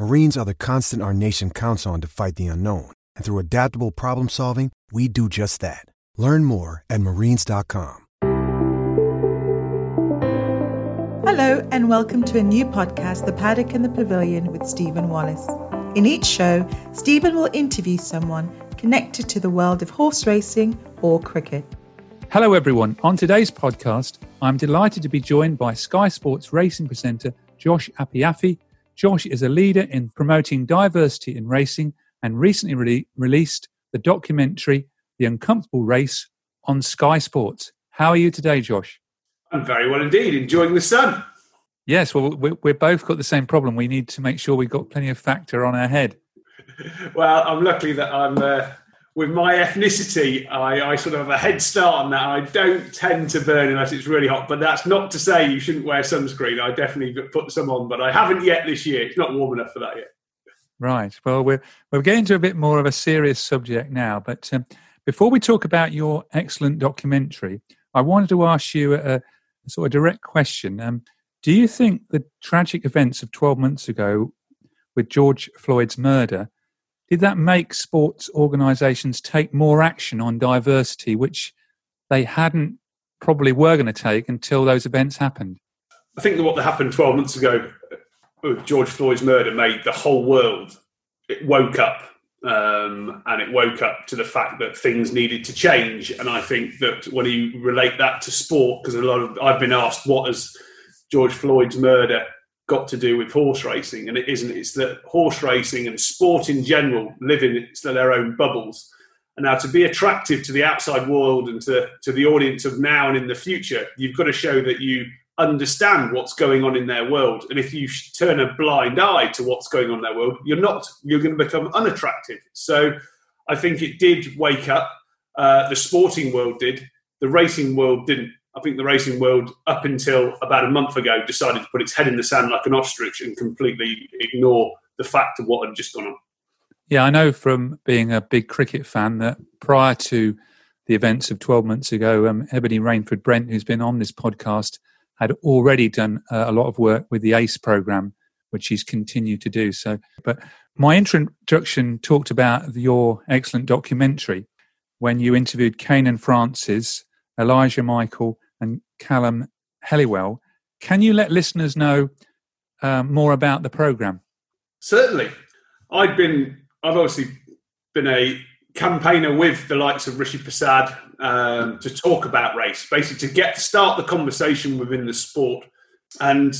Marines are the constant our nation counts on to fight the unknown. And through adaptable problem solving, we do just that. Learn more at marines.com. Hello, and welcome to a new podcast, The Paddock and the Pavilion, with Stephen Wallace. In each show, Stephen will interview someone connected to the world of horse racing or cricket. Hello, everyone. On today's podcast, I'm delighted to be joined by Sky Sports racing presenter Josh Apiafi. Josh is a leader in promoting diversity in racing and recently re- released the documentary The Uncomfortable Race on Sky Sports. How are you today, Josh? I'm very well indeed, enjoying the sun. Yes, well, we, we've both got the same problem. We need to make sure we've got plenty of factor on our head. Well, I'm lucky that I'm uh, with my ethnicity. I, I sort of have a head start on that. I don't tend to burn unless it's really hot, but that's not to say you shouldn't wear sunscreen. I definitely put some on, but I haven't yet this year. It's not warm enough for that yet. Right. Well, we're we're getting to a bit more of a serious subject now, but um, before we talk about your excellent documentary, I wanted to ask you a, a sort of direct question. Um, do you think the tragic events of 12 months ago with George Floyd's murder did that make sports organisations take more action on diversity, which they hadn't probably were going to take until those events happened? I think that what happened 12 months ago with George Floyd's murder made the whole world, it woke up. Um, and it woke up to the fact that things needed to change. And I think that when you relate that to sport, because a lot of I've been asked what has George Floyd's murder got to do with horse racing, and it isn't. It's that horse racing and sport in general live in their own bubbles. And now, to be attractive to the outside world and to, to the audience of now and in the future, you've got to show that you understand what's going on in their world. And if you turn a blind eye to what's going on in their world, you're not, you're going to become unattractive. So I think it did wake up. Uh, the sporting world did. The racing world didn't. I think the racing world, up until about a month ago, decided to put its head in the sand like an ostrich and completely ignore the fact of what had just gone on. Yeah, I know from being a big cricket fan that prior to the events of 12 months ago, um, Ebony Rainford Brent, who's been on this podcast, had already done uh, a lot of work with the ACE program, which he's continued to do. So, but my introduction talked about your excellent documentary when you interviewed Kanane Francis, Elijah Michael, and Callum Helliwell. Can you let listeners know um, more about the program? Certainly, I'd been. I've obviously been a campaigner with the likes of Rishi Persad um, to talk about race, basically to get start the conversation within the sport. And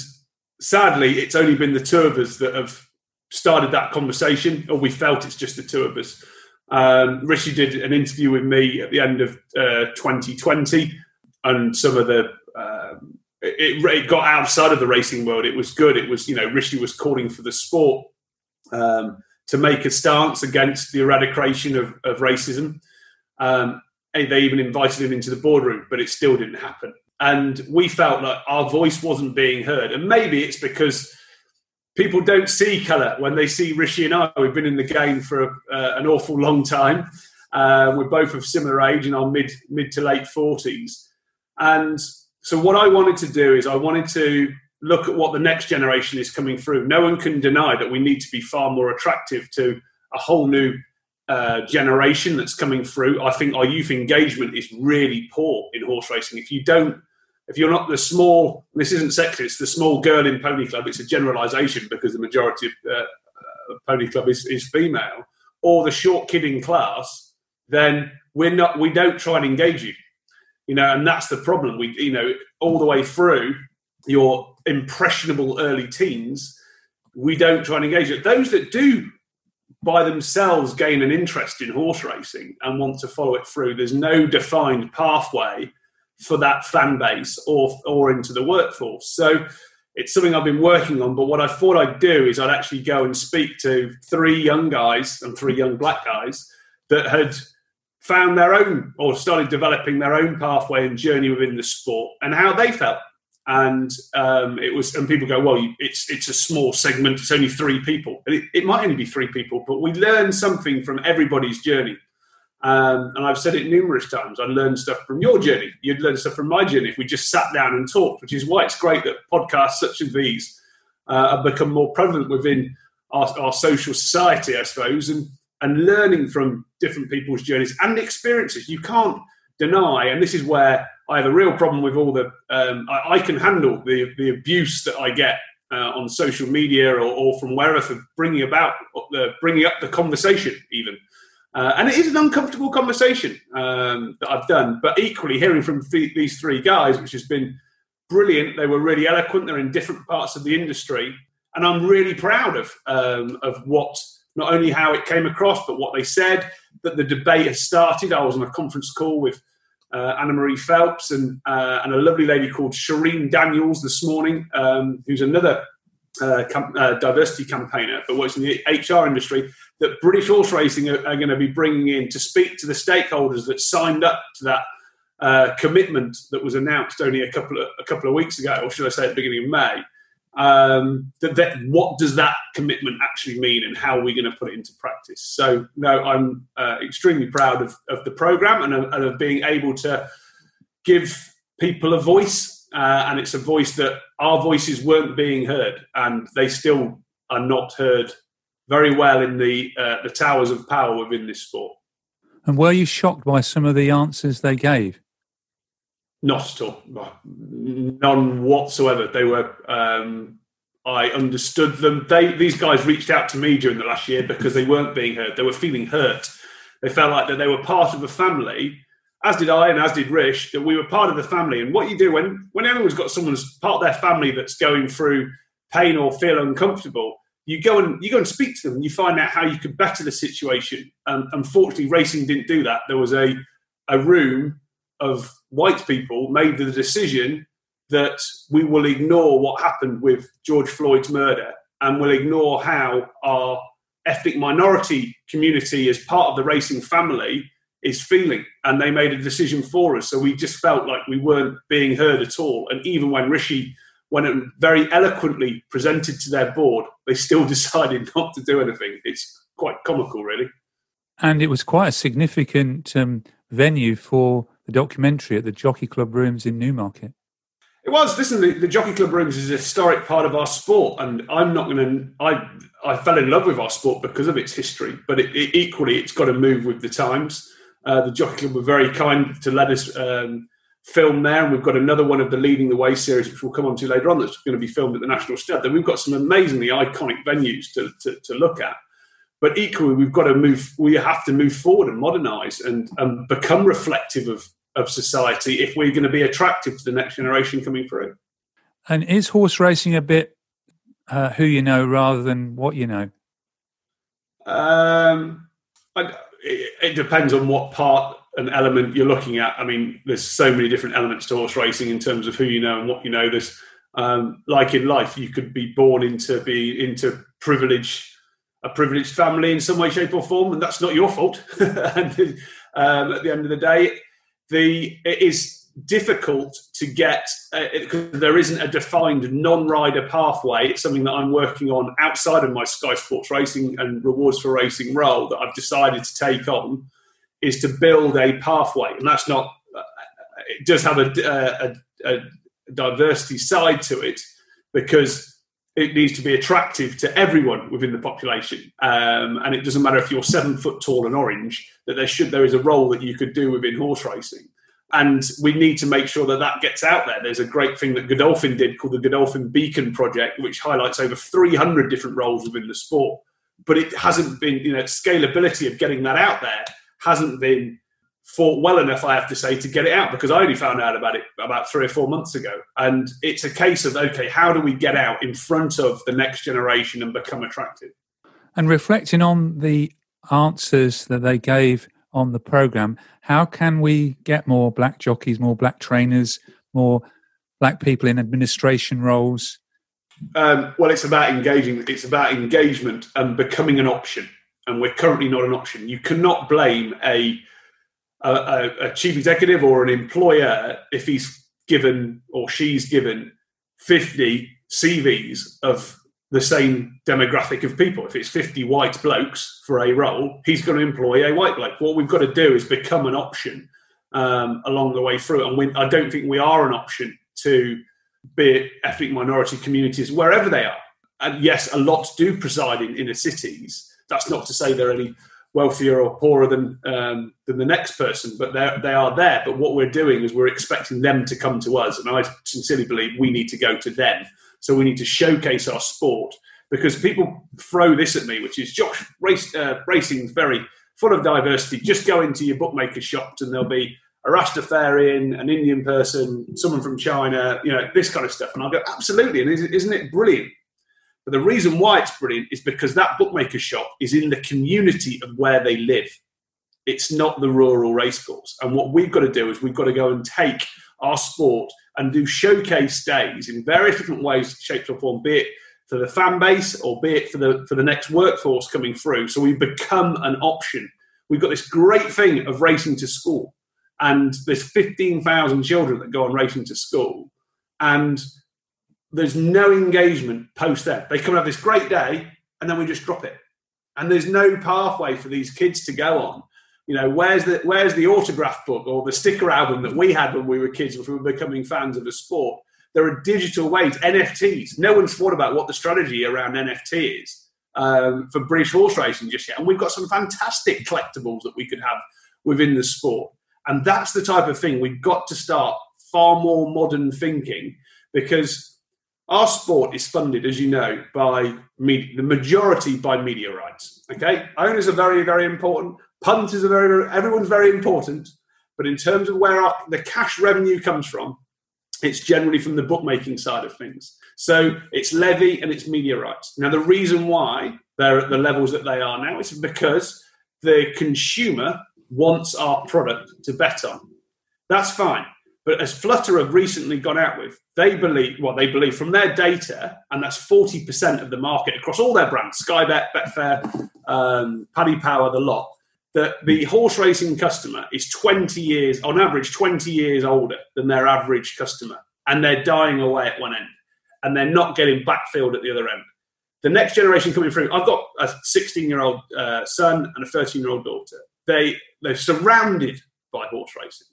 sadly, it's only been the two of us that have started that conversation, or we felt it's just the two of us. Um, Rishi did an interview with me at the end of uh, 2020, and some of the um, it, it, got outside of the racing world. It was good. It was you know Rishi was calling for the sport um, to make a stance against the eradication of, of racism. Um, they even invited him into the boardroom, but it still didn't happen. And we felt like our voice wasn't being heard. And maybe it's because people don't see colour when they see Rishi and I. We've been in the game for a, uh, an awful long time. Uh, we're both of similar age in our mid mid to late forties, and so what I wanted to do is I wanted to look at what the next generation is coming through. No one can deny that we need to be far more attractive to a whole new uh, generation that's coming through. I think our youth engagement is really poor in horse racing. If you don't, if you're not the small, this isn't sexist, the small girl in pony club. It's a generalisation because the majority of uh, uh, pony club is, is female, or the short kid in class. Then we're not. We don't try and engage you, you know, and that's the problem. We, you know, all the way through your impressionable early teens, we don't try and engage it. Those that do by themselves gain an interest in horse racing and want to follow it through, there's no defined pathway for that fan base or or into the workforce. So it's something I've been working on. But what I thought I'd do is I'd actually go and speak to three young guys and three young black guys that had found their own or started developing their own pathway and journey within the sport and how they felt. And um, it was and people go well it's it's a small segment it's only three people. It, it, might only be three people but we learn something from everybody's journey. Um, and i've said it numerous times. I learned stuff from your journey. You'd learn stuff from my journey if we just sat down and talked which is why it's great that podcasts such as these uh, have become more prevalent within our, our social society i suppose. And and learning from different people's journeys and experiences you can't deny and this is where I have a real problem with all the. Um, I, I, can handle the the abuse that I get uh, on social media or, or, from wherever for bringing about the bringing up the conversation even. Uh, and it is an uncomfortable conversation um, that I've done, but equally hearing from th- these three guys, which has been brilliant. They were really eloquent. They're in different parts of the industry, and I'm really proud of um, of what not only how it came across, but what they said. That the debate has started. I was on a conference call with uh, Annamarie Phelps and uh, and a lovely lady called Shereen Daniels this morning, um, who's another uh, com- uh, diversity campaigner, but works in the HR industry. That British horse racing are, are going to be bringing in to speak to the stakeholders that signed up to that uh, commitment that was announced only a couple of a couple of weeks ago, or should I say, at the beginning of May um, that, that, what does that commitment actually mean and how are we going to put it into practice? So no i'm uh, extremely proud of, of the program and of, and of, being able to give people a voice uh, and it's a voice that our voices weren't being heard and they still are not heard very well in the uh, the towers of power within this sport. And were you shocked by some of the answers they gave not at all. None whatsoever. They were. Um, I understood them. They these guys reached out to me during the last year because they weren't being heard. They were feeling hurt. They felt like that they were part of a family, as did I, and as did Rish. That we were part of the family. And what you do when when everyone's got someone's part of their family that's going through pain or feel uncomfortable, you go and you go and speak to them. and You find out how you could better the situation. And unfortunately, racing didn't do that. There was a a room of white people made the decision that we will ignore what happened with George Floyd's murder and will ignore how our ethnic minority community, as part of the racing family, is feeling. And they made a decision for us. So we just felt like we weren't being heard at all. And even when Rishi when it very eloquently presented to their board, they still decided not to do anything. It's quite comical, really. And it was quite a significant um, venue for the documentary at the Jockey Club Rooms in Newmarket. It was. Listen, the, the, Jockey Club Rooms is a historic part of our sport, and I'm not going to. I I fell in love with our sport because of its history, but it, it, equally, it's got to move with the times. Uh, the Jockey Club were very kind to let us um, film there, and we've got another one of the Leading the Way series, which we'll come on to later on, that's going to be filmed at the National Stud. Then we've got some amazingly iconic venues to, to, to look at but equally we've got to move we have to move forward and modernize and, and become reflective of of society if we're going to be attractive to the next generation coming through. And is horse racing a bit uh, who you know rather than what you know? Um, I, it, depends on what part and element you're looking at. I mean, there's so many different elements to horse racing in terms of who you know and what you know. There's um, like in life, you could be born into be into privilege, a privileged family in some way, shape, or form, and that's not your fault. and um, at the end of the day, the it is difficult to get because uh, there isn't a defined non-rider pathway. It's something that I'm working on outside of my Sky Sports Racing and Rewards for Racing role that I've decided to take on is to build a pathway, and that's not. Uh, it does have a, a, a diversity side to it because it needs to be attractive to everyone within the population. Um, and it doesn't matter if you're seven foot tall and orange, that there should there is a role that you could do within horse racing. And we need to make sure that that gets out there. There's a great thing that Godolphin did called the Godolphin Beacon Project, which highlights over 300 different roles within the sport. But it hasn't been, you know, scalability of getting that out there hasn't been fought well enough, I have to say, to get it out because I only found out about it about three or four months ago. And it's a case of, okay, how do we get out in front of the next generation and become attractive? And reflecting on the answers that they gave on the program, how can we get more black jockeys, more black trainers, more black people in administration roles? Um, well, it's about engaging. It's about engagement and becoming an option. And we're currently not an option. You cannot blame a a, a, chief executive or an employer if he's given or she's given 50 CVs of the same demographic of people. If it's 50 white blokes for a role, he's going to employ a white bloke. What we've got to do is become an option um, along the way through. And we, I don't think we are an option to be it ethnic minority communities, wherever they are. And yes, a lot do preside in inner cities. That's not to say there are any wealthier or poorer than um, than the next person, but they they are there. But what we're doing is we're expecting them to come to us, and I sincerely believe we need to go to them. So we need to showcase our sport because people throw this at me, which is Josh race, uh, racing's very full of diversity. Just go into your bookmaker shops and there'll be a Rastafarian, an Indian person, someone from China, you know, this kind of stuff. And I'll go, absolutely. And isn't it brilliant? But the reason why it's brilliant is because that bookmaker shop is in the community of where they live. It's not the rural racecourse. And what we've got to do is we've got to go and take our sport and do showcase days in various different ways, shapes or form, be it for the fan base or be it for the for the next workforce coming through. So we become an option. We've got this great thing of racing to school, and there's 15,000 children that go on racing to school, and there's no engagement post that. They come and have this great day, and then we just drop it. And there's no pathway for these kids to go on. You know, where's the where's the autograph book or the sticker album that we had when we were kids, if we were becoming fans of a sport? There are digital ways, NFTs. No one's thought about what the strategy around NFT is um, for British horse racing just yet. And we've got some fantastic collectibles that we could have within the sport. And that's the type of thing we've got to start far more modern thinking because our sport is funded, as you know, by the majority by media rights. Okay, owners are very, very important. Punters are very, very everyone's very important. But in terms of where our, the cash revenue comes from, it's generally from the bookmaking side of things. So it's levy and it's media rights. Now, the reason why they're at the levels that they are now is because the consumer wants our product to bet on. That's fine. But as Flutter have recently gone out with, they believe what they believe from their data, and that's 40% of the market across all their brands Sky Bet, Betfair, um, Paddy Power, the lot that the horse racing customer is 20 years, on average, 20 years older than their average customer. And they're dying away at one end. And they're not getting backfilled at the other end. The next generation coming through, I've got a 16 year old uh, son and a 13 year old daughter. They, they're surrounded by horse racing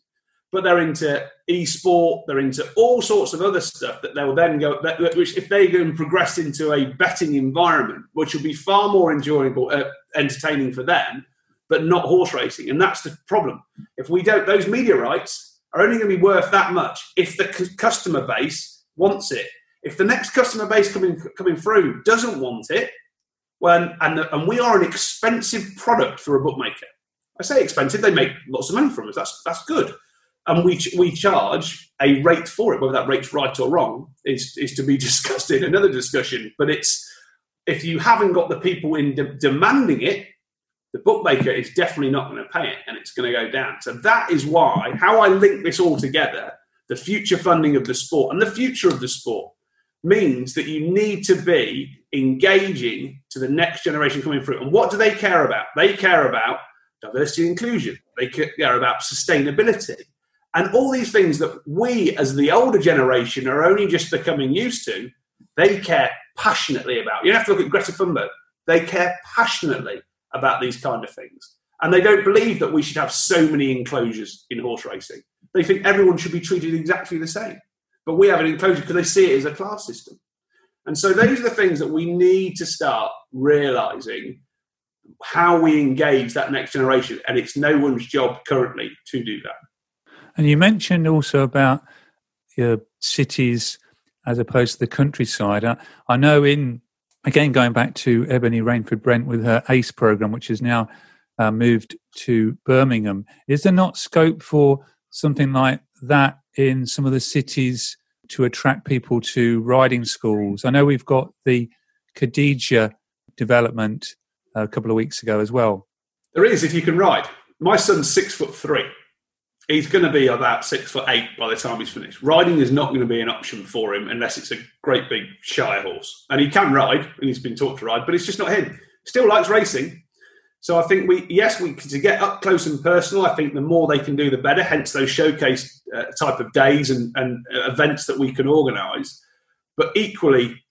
but they're into e-sport, they're into all sorts of other stuff that they'll then go, which if they and progress into a betting environment, which will be far more enjoyable, uh, entertaining for them, but not horse racing. And that's the problem. If we don't, those media rights are only going to be worth that much if the c- customer base wants it. If the next customer base coming coming through doesn't want it, when and and we are an expensive product for a bookmaker. I say expensive; they make lots of money from us. That's that's good and we we charge a rate for it. Whether that rate's right or wrong is is to be discussed in another discussion. But it's if you haven't got the people in de- demanding it, the bookmaker is definitely not going to pay it, and it's going to go down. So that is why how I link this all together: the future funding of the sport and the future of the sport means that you need to be engaging to the next generation coming through. And what do they care about? They care about diversity and inclusion. They care about sustainability and all these things that we, as the older generation, are only just becoming used to, they care passionately about. You have to look at Greta Thunberg. They care passionately about these kind of things. And they don't believe that we should have so many enclosures in horse racing. They think everyone should be treated exactly the same. but we have an enclosure because they see it as a class system. And so those are the things that we need to start realizing how we engage that next generation. And it's no one's job currently to do that. And you mentioned also about your cities as opposed to the countryside. I, know in, again, going back to Ebony Rainford Brent with her ACE program, which is now uh, moved to Birmingham, is there not scope for something like that in some of the cities to attract people to riding schools? I know we've got the Khadija development a couple of weeks ago as well. There is, if you can ride. My son's six foot three. He's going to be about six foot eight by the time he's finished. Riding is not going to be an option for him unless it's a great big Shire horse. And he can ride, and he's been taught to ride, but it's just not him. Still likes racing. So I think we, yes, we to get up close and personal. I think the more they can do, the better. Hence those showcase uh, type of days and, and events that we can organise. But equally,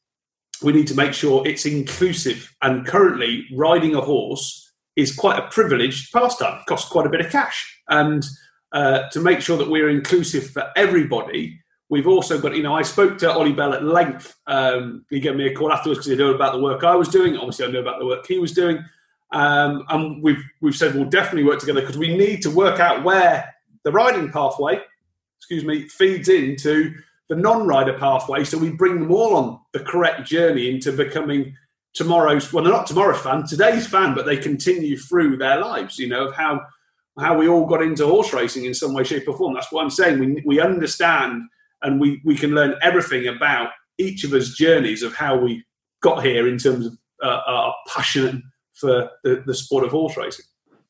we need to make sure it's inclusive. And currently, riding a horse is quite a privileged pastime. It costs quite a bit of cash. And uh, to make sure that we're inclusive for everybody, we've also got, you know, I spoke to Ollie Bell at length. Um, he gave me a call afterwards because he knew about the work I was doing. Obviously, I know about the work he was doing. Um, and we've, we've said we'll definitely work together because we need to work out where the riding pathway, excuse me, feeds into the non-rider pathway, so we bring them all on the correct journey into becoming tomorrow's well, they're not tomorrow's fan, today's fan, but they continue through their lives. You know of how how we all got into horse racing in some way, shape, or form. That's what I'm saying. We we understand and we we can learn everything about each of us journeys of how we got here in terms of uh, our passion for the, the sport of horse racing.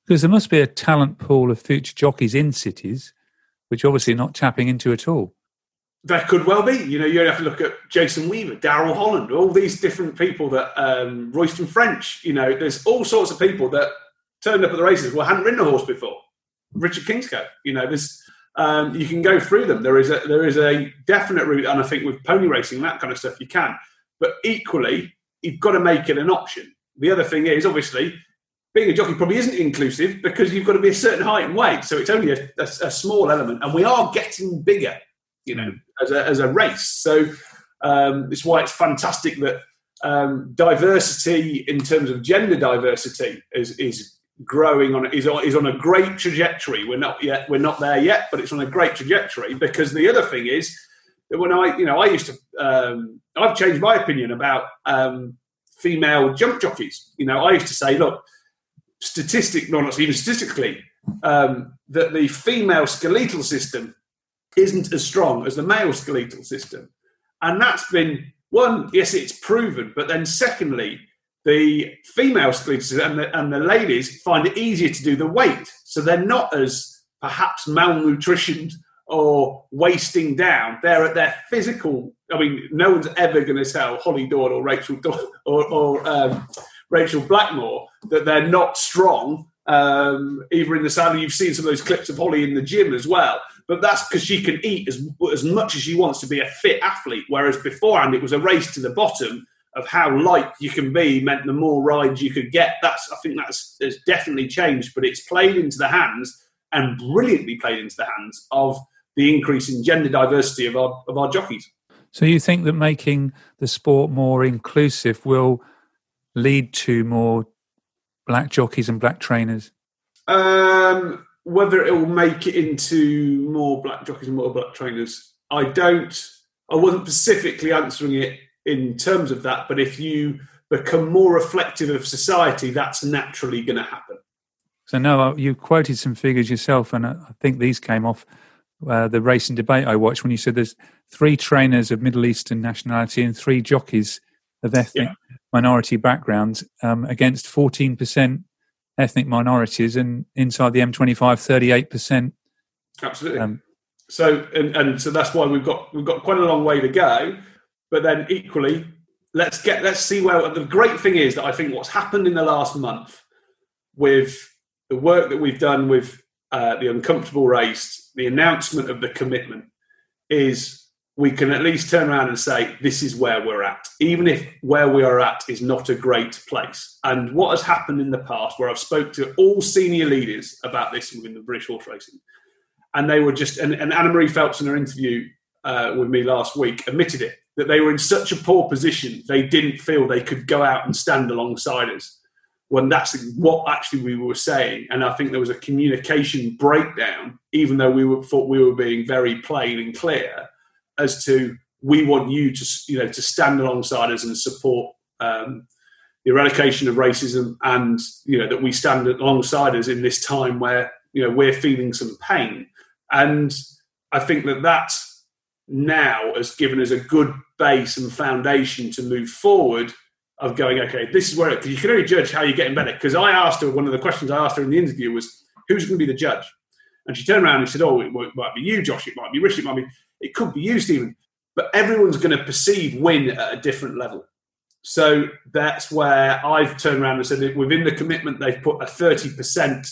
Because there must be a talent pool of future jockeys in cities, which obviously not tapping into at all. That could well be. You know, you have to look at Jason Weaver, Darryll Holland, all these different people that um, Royston French. You know, there's all sorts of people that turned up at the races well hadn't ridden a horse before. Richard Kingscote. You know, there's um, you can go through them. There is a there is a definite route, and I think with pony racing that kind of stuff you can. But equally, you've got to make it an option. The other thing is obviously being a jockey probably isn't inclusive because you've got to be a certain height and weight, so it's only a, a, a small element, and we are getting bigger you know, as a, as a race. So um, it's why it's fantastic that um, diversity in terms of gender diversity is, is growing on is, on is on a great trajectory. We're not yet we're not there yet, but it's on a great trajectory because the other thing is that when I you know I used to um, I've changed my opinion about um, female jump jockeys. You know I used to say look statistic not even statistically um, that the female skeletal system isn't as strong as the male skeletal system. And that's been one, yes, it's proven, but then secondly, the female skeletal and the, and the ladies find it easier to do the weight. So they're not as perhaps malnutritioned or wasting down. They're at their physical. I mean, no one's ever going to tell Hollie Doyle or Rachel Dawn or, or um, Rachael Blackmore that they're not strong. Um, either in the saddle, you've seen some of those clips of Hollie in the gym as well but that's because she can eat as, as much as she wants to be a fit athlete. Whereas beforehand, it was a race to the bottom of how light you can be meant the more rides you could get. That's I think that's has definitely changed, but it's played into the hands and brilliantly played into the hands of the increase in gender diversity of our of our jockeys. So you think that making the sport more inclusive will lead to more black jockeys and black trainers? Um, whether it will make it into more black jockeys and more black trainers, I don't. I wasn't specifically answering it in terms of that, but if you become more reflective of society, that's naturally going to happen. So, no, you quoted some figures yourself, and I think these came off uh, the racing debate I watched when you said there's three trainers of Middle Eastern nationality and three jockeys of ethnic yeah. minority backgrounds um, against 14% ethnic minorities, and inside the M25, 38%. Absolutely. Um, so, and, and so that's why we've got we've got quite a long way to go. But then equally, let's get let's see where the great thing is that I think what's happened in the last month with the work that we've done with uh, the uncomfortable race, the announcement of the commitment is we can at least turn around and say, this is where we're at, even if where we are at is not a great place. And what has happened in the past, where I've spoke to all senior leaders about this within the British horse racing, and they were just, and, and Annamarie Phelps in her interview uh, with me last week admitted it that they were in such a poor position they didn't feel they could go out and stand alongside us when that's what actually we were saying. And i think there was a communication breakdown even though we were, thought we were being very plain and clear as to we want you to you know to stand alongside us and support um, the eradication of racism and you know that we stand alongside us in this time where you know we're feeling some pain. And i think that that now has given us a good base and foundation to move forward of going okay this is where because you can only judge how you're getting better. Because i asked her one of the questions i asked her in the interview was who's going to be the judge? And she turned around and said oh it might be you josh it might be rich it might be it could be you stephen. But everyone's going to perceive win at a different level. So that's where I've turned around and said that within the commitment, they've put a 30%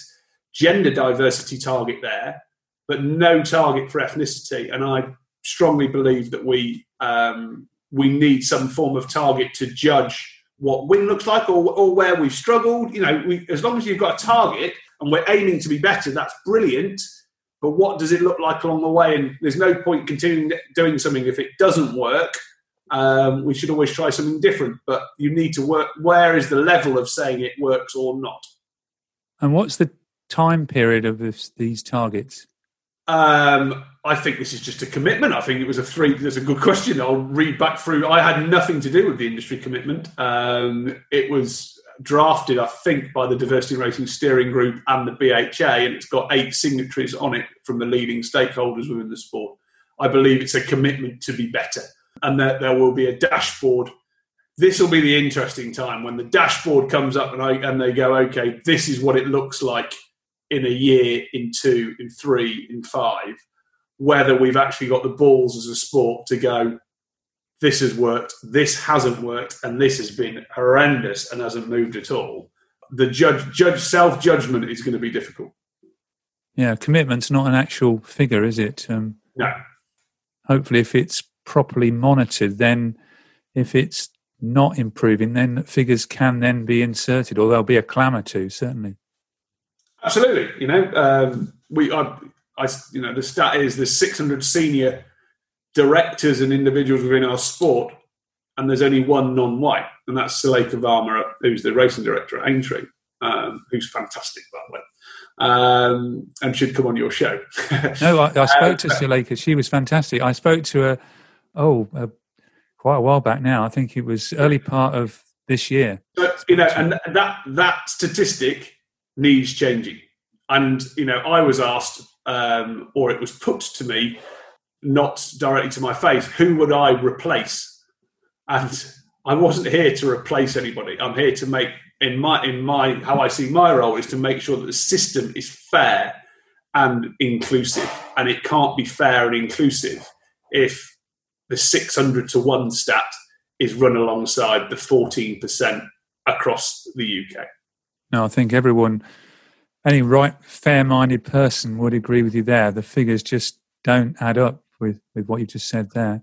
gender diversity target there, but no target for ethnicity. And I strongly believe that we um, we need some form of target to judge what win looks like or, or where we've struggled. You know, we, as long as you've got a target and we're aiming to be better, that's brilliant. But what does it look like along the way? And there's no point continuing doing something if it doesn't work um, we should always try something different, but you need to work. Where is the level of saying it works or not? And what's the time period of this, these targets? Um, I think this is just a commitment. I think it was a three. There's a good question. I'll read back through. I had nothing to do with the industry commitment. Um, it was drafted, I think, by the Diversity Racing Steering Group and the BHA, and it's got eight signatories on it from the leading stakeholders within the sport. I believe it's a commitment to be better and that there will be a dashboard. This will be the interesting time when the dashboard comes up and I and they go, okay, this is what it looks like in a year, in two, in three, in five. Whether we've actually got the balls as a sport to go, this has worked, this hasn't worked, and this has been horrendous and hasn't moved at all. The judge, judge self judgment is going to be difficult. Yeah, commitment's not an actual figure, is it? Um, no. Hopefully, if it's properly monitored, then if it's not improving, then figures can then be inserted, or there'll be a clamour to certainly. Absolutely, you know, um, we, I, I, you know, the stat is there's 600 senior directors and individuals within our sport, and there's only one non-white, and that's Sulekha Varma, who's the racing director at Aintree, um, who's fantastic, by the way um, and should come on your show. no, I, I spoke to Sulekha. She was fantastic. I spoke to her oh, uh, quite a while back now. I think it was early part of this year. But, you know, and that that statistic needs changing. And you know, I was asked, um, or it was put to me, not directly to my face, who would I replace? And I wasn't here to replace anybody. I'm here to make in my in my how I see my role is to make sure that the system is fair and inclusive. And it can't be fair and inclusive if the 600 to 1 stat is run alongside the 14% across the UK. No, I think everyone, any right, fair minded person would agree with you there. The figures just don't add up with, with what you just said there.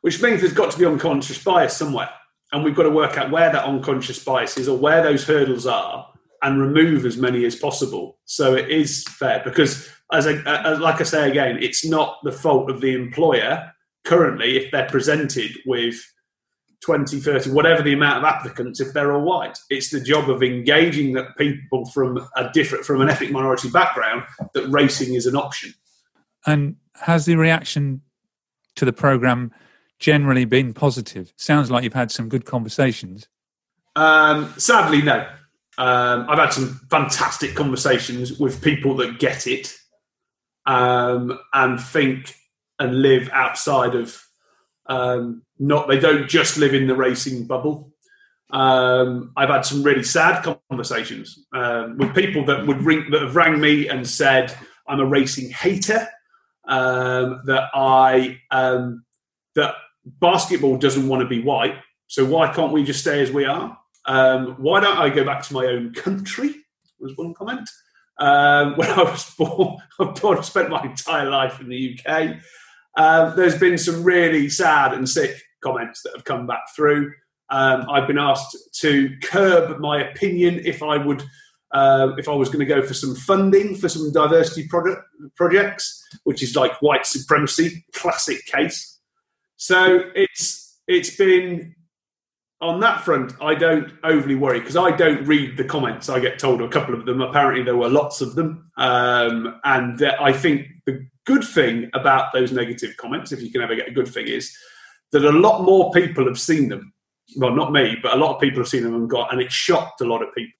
Which means there's got to be unconscious bias somewhere. And we've got to work out where that unconscious bias is or where those hurdles are and remove as many as possible. So it is fair because, as, as like I say again, it's not the fault of the employer currently, if they're presented with 20, 30, whatever the amount of applicants, if they're all white, it's the job of engaging that people from a different, from an ethnic minority background, that racing is an option. And has the reaction to the program generally been positive? Sounds like you've had some good conversations. Um, sadly, no. Um, I've had some fantastic conversations with people that get it um, and think and live outside of um, not they don't just live in the racing bubble. Um, I've had some really sad conversations um, with people that would ring that have rang me and said I'm a racing hater. Um, that I um, that basketball doesn't want to be white, so why can't we just stay as we are? Um, why don't I go back to my own country? Was one comment. Um, when I was born, I've spent my entire life in the UK. Um, there's been some really sad and sick comments that have come back through. Um, I've been asked to curb my opinion if I would uh, if I was going to go for some funding for some diversity project, projects, which is like white supremacy, classic case. So it's it's been on that front. I don't overly worry because I don't read the comments. I get told a couple of them. Apparently, there were lots of them, um, and I think good thing about those negative comments, if you can ever get a good thing, is that a lot more people have seen them. Well, not me, but a lot of people have seen them and got, and it shocked a lot of people.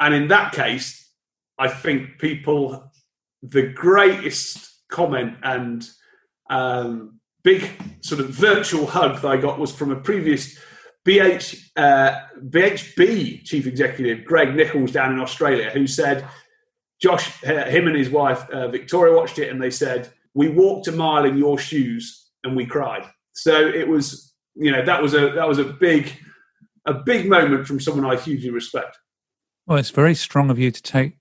And in that case, I think people, the greatest comment and um, big sort of virtual hug that I got was from a previous BH, uh, BHB chief executive, Greg Nichols, down in Australia, who said, Josh, him and his wife, uh, Victoria, watched it and they said, We walked a mile in your shoes and we cried. So it was, you know, that was a that was a big a big moment from someone I hugely respect. Well, it's very strong of you to take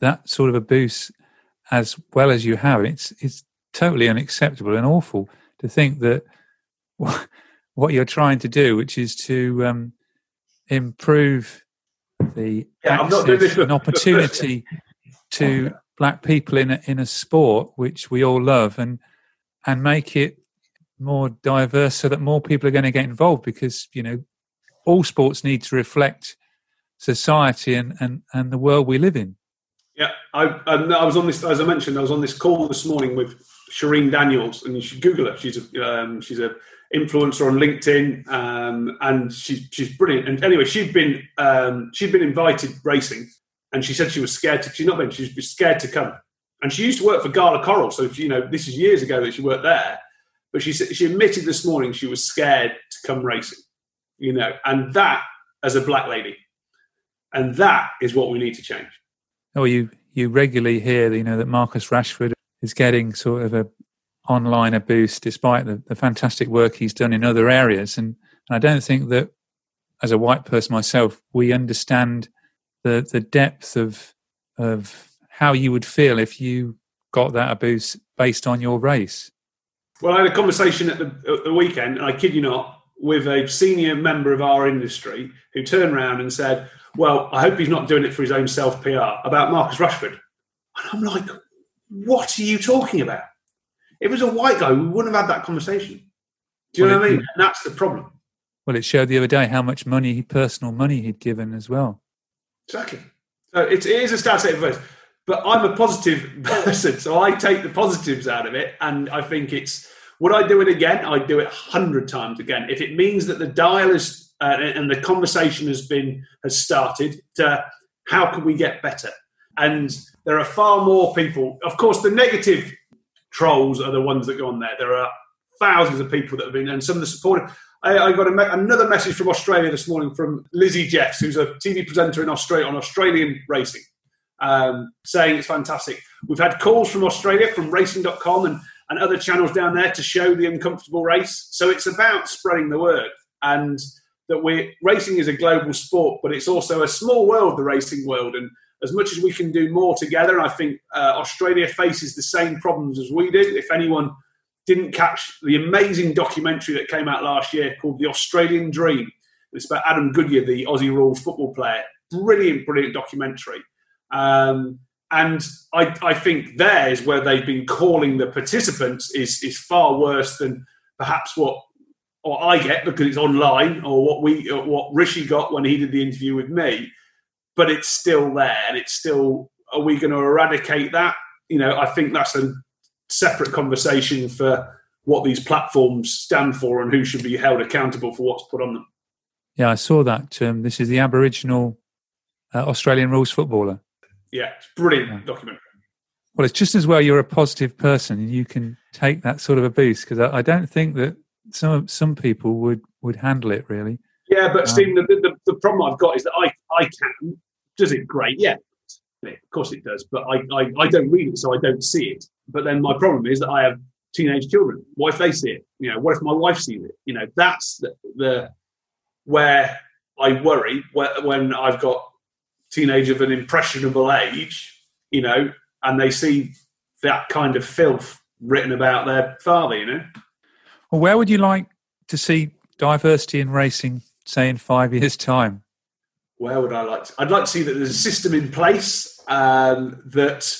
that sort of abuse as well as you have. It's it's totally unacceptable and awful to think that what you're trying to do, which is to um, improve the yeah, access and opportunity to black people in a, in a sport which we all love, and and make it more diverse so that more people are going to get involved because you know all sports need to reflect society and, and, and the world we live in. Yeah, I, I, was on this as I mentioned. I was on this call this morning with Shereen Daniels, and you should Google her. She's a um, she's a influencer on LinkedIn, um, and she's she's brilliant. And anyway, she'd been um, she'd been invited racing, and she said she was scared to. She's not been. She's scared to come. And she used to work for Gala Coral, so you know this is years ago that she worked there. But she she admitted this morning she was scared to come racing. You know, and that as a black lady and that is what we need to change. Oh, you you regularly hear you know that Marcus Rashford is getting sort of a online a boost despite the, the fantastic work he's done in other areas, and, and I don't think that as a white person myself we understand the the depth of of how you would feel if you got that abuse based on your race. Well, I had a conversation at the, at the weekend, and I kid you not, with a senior member of our industry who turned around and said, well, I hope he's not doing it for his own self PR about Marcus Rashford. And I'm like, what are you talking about? If it was a white guy, we wouldn't have had that conversation. Do you well, know what I mean? And that's the problem. Well, it showed the other day how much money, personal money, he'd given as well. Exactly. So it, is a stat set of but I'm a positive person, so I take the positives out of it, and I think it's. Would I do it again? I'd do it hundred times again. If it means that the dial is uh, and the conversation has been has started to how can we get better and there are far more people of course the negative trolls are the ones that go on there there are thousands of people that have been and some of the supportive I, I got a, another message from Australia this morning from Lizzie Jelfs, who's a TV presenter in Australia on Australian racing, um, saying it's fantastic. We've had calls from Australia, from racing.com and, and other channels down there to show the uncomfortable race. So it's about spreading the word. And that we racing is a global sport, but it's also a small world, the racing world. And as much as we can do more together, I think uh, Australia faces the same problems as we do. If anyone didn't catch the amazing documentary that came out last year called The Australian Dream, it's about Adam Goodes, the Aussie rules football player. Brilliant, brilliant documentary. Um, and I, I think there is where they've been calling the participants is, is far worse than perhaps what or I get because it's online, or what we, or what Rishi got when he did the interview with me. But it's still there, and it's still. Are we going to eradicate that? You know, I think that's a separate conversation for what these platforms stand for and who should be held accountable for what's put on them. Yeah, I saw that. Um, this is the Aboriginal uh, Australian rules footballer. Yeah, it's brilliant yeah. documentary. Well, it's just as well you're a positive person and you can take that sort of a boost because I, I, don't think that some some people would would handle it really. Yeah, but um, Stephen, the, the, the problem I've got is that I I can does it great, yeah, of course it does, but I, I I don't read it, so I don't see it. But then my problem is that I have teenage children. What if they see it? You know, what if my wife sees it? You know, that's the, the where I worry when I've got teenage of an impressionable age, you know, and they see that kind of filth written about their father, you know. Well, where would you like to see diversity in racing, say in five years' time? where would I like? To, I'd like to see that there's a system in place um, that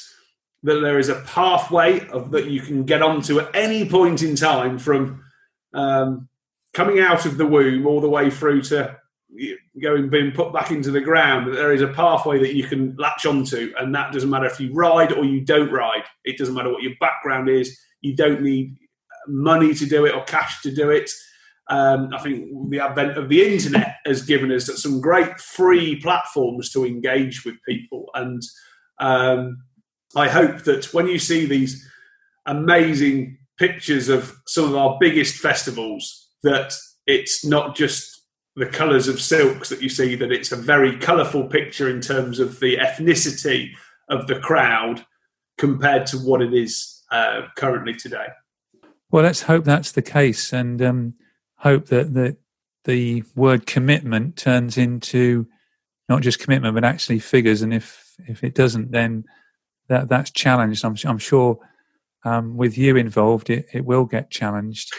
that there is a pathway of that you can get onto at any point in time from um, coming out of the womb all the way through to going being put back into the ground. That there is a pathway that you can latch onto, and that doesn't matter if you ride or you don't ride. It doesn't matter what your background is. You don't need money to do it or cash to do it. Um, I think the advent of the internet has given us some great free platforms to engage with people, and um, I hope that when you see these amazing pictures of some of our biggest festivals, that it's not just the colours of silks that you see, that it's a very colourful picture in terms of the ethnicity of the crowd compared to what it is uh, currently today. Well, let's hope that's the case, and um, hope that the the word commitment turns into not just commitment, but actually figures. And if if it doesn't, then that that's challenged. I'm I'm sure um, with you involved, it, it will get challenged.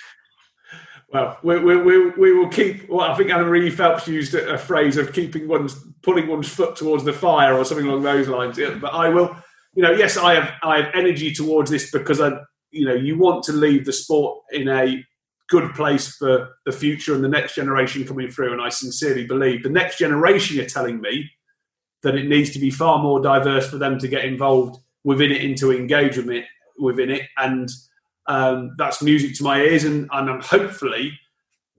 Well, we, we, we, will keep. Well, I think Annamarie Phelps used a phrase of keeping one's pulling one's foot towards the fire or something along those lines. But I will, you know, yes, I have I have energy towards this because I you know you want to leave the sport in a good place for the future and the next generation coming through. And I sincerely believe the next generation are telling me that it needs to be far more diverse for them to get involved within it and to engage with it within it. And um, that's music to my ears. And, and I'm hopefully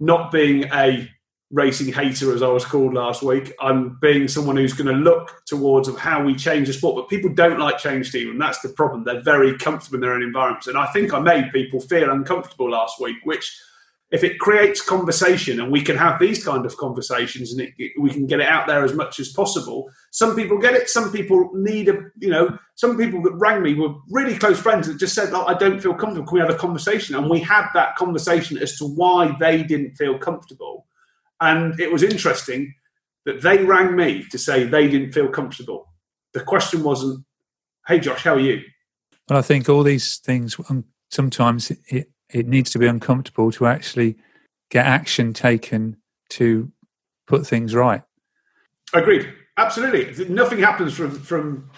not being a racing hater, as I was called last week. I'm being someone who's going to look towards of how we change the sport. But people don't like change, Stephen. That's the problem. They're very comfortable in their own environments. And I think I made people feel uncomfortable last week, which if it creates conversation and we can have these kind of conversations and it, it, we can get it out there as much as possible some people get it some people need a you know some people that rang me were really close friends that just said oh, i don't feel comfortable can we have a conversation and we had that conversation as to why they didn't feel comfortable and it was interesting that they rang me to say they didn't feel comfortable. The question wasn't, "Hey, Josh, how are you?" Well, I think all these things um, sometimes it it needs to be uncomfortable to actually get action taken to put things right. Agreed. Absolutely. Nothing happens from from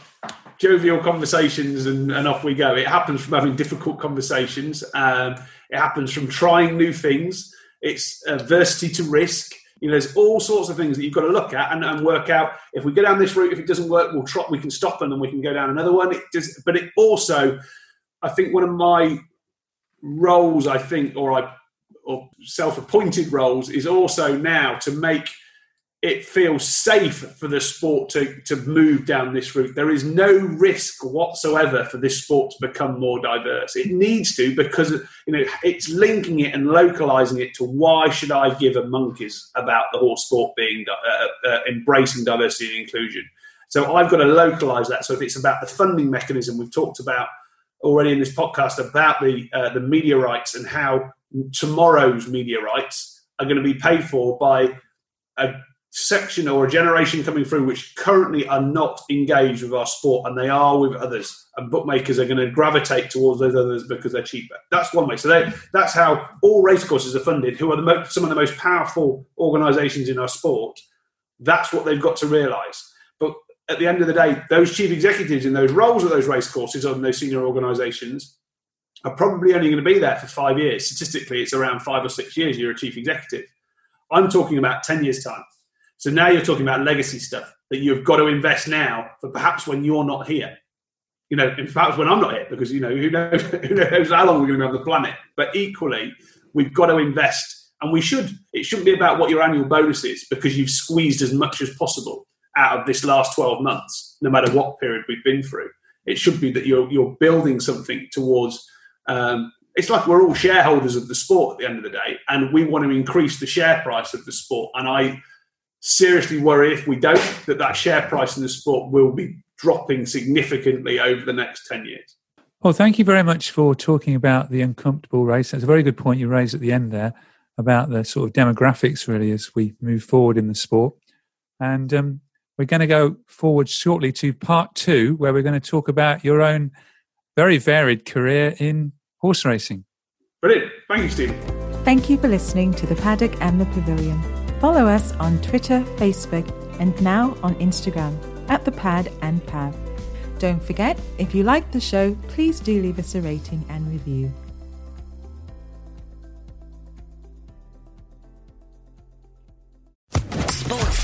jovial conversations and, and off we go. It happens from having difficult conversations. Um, it happens from trying new things it's adversity to risk. You know, there's all sorts of things that you've got to look at and, and work out. If we go down this route, if it doesn't work, we'll try, we can stop and then we can go down another one. It does, but it also, I think, one of my roles, I think, or I or self-appointed roles, is also now to make it feels safe for the sport to, to move down this route. There is no risk whatsoever for this sport to become more diverse. It needs to because you know it's linking it and localizing it to why should I give a monkeys about the horse sport being uh, uh, embracing diversity and inclusion. So I've got to localize that. So if it's about the funding mechanism we've talked about already in this podcast about the uh, the media rights and how tomorrow's media rights are going to be paid for by a section or a generation coming through which currently are not engaged with our sport and they are with others and bookmakers are going to gravitate towards those others because they're cheaper. That's one way. So they, that's how all racecourses are funded who are the some of the most powerful organizations in our sport. That's what they've got to realize at the end of the day those chief executives in those roles of those race racecourses on those senior organizations are probably only going to be there for five years statistically it's around five or six years you're a chief executive i'm talking about 10 years time so now you're talking about legacy stuff that you've got to invest now for perhaps when you're not here. You know, in fact, when I'm not here, because you know who knows, who knows how long we're going to be on the planet. But equally, we've got to invest, and we should. It shouldn't be about what your annual bonus is because you've squeezed as much as possible out of this last 12 months, no matter what period we've been through. It should be that you're you're building something towards. Um, it's like we're all shareholders of the sport at the end of the day, and we want to increase the share price of the sport. And I seriously worry if we don't that that share price in the sport will be dropping significantly over the next 10 years. Well, thank you very much for talking about the uncomfortable race. That's a very good point you raised at the end there about the sort of demographics really as we move forward in the sport. And um, we're going to go forward shortly to part two, where we're going to talk about your own very varied career in horse racing. Brilliant. Thank you, Steve. Thank you for listening to The Paddock and the Pavilion. Follow us on Twitter, Facebook, and now on Instagram at the Pad and Pav. Don't forget, if you like the show, please do leave us a rating and review.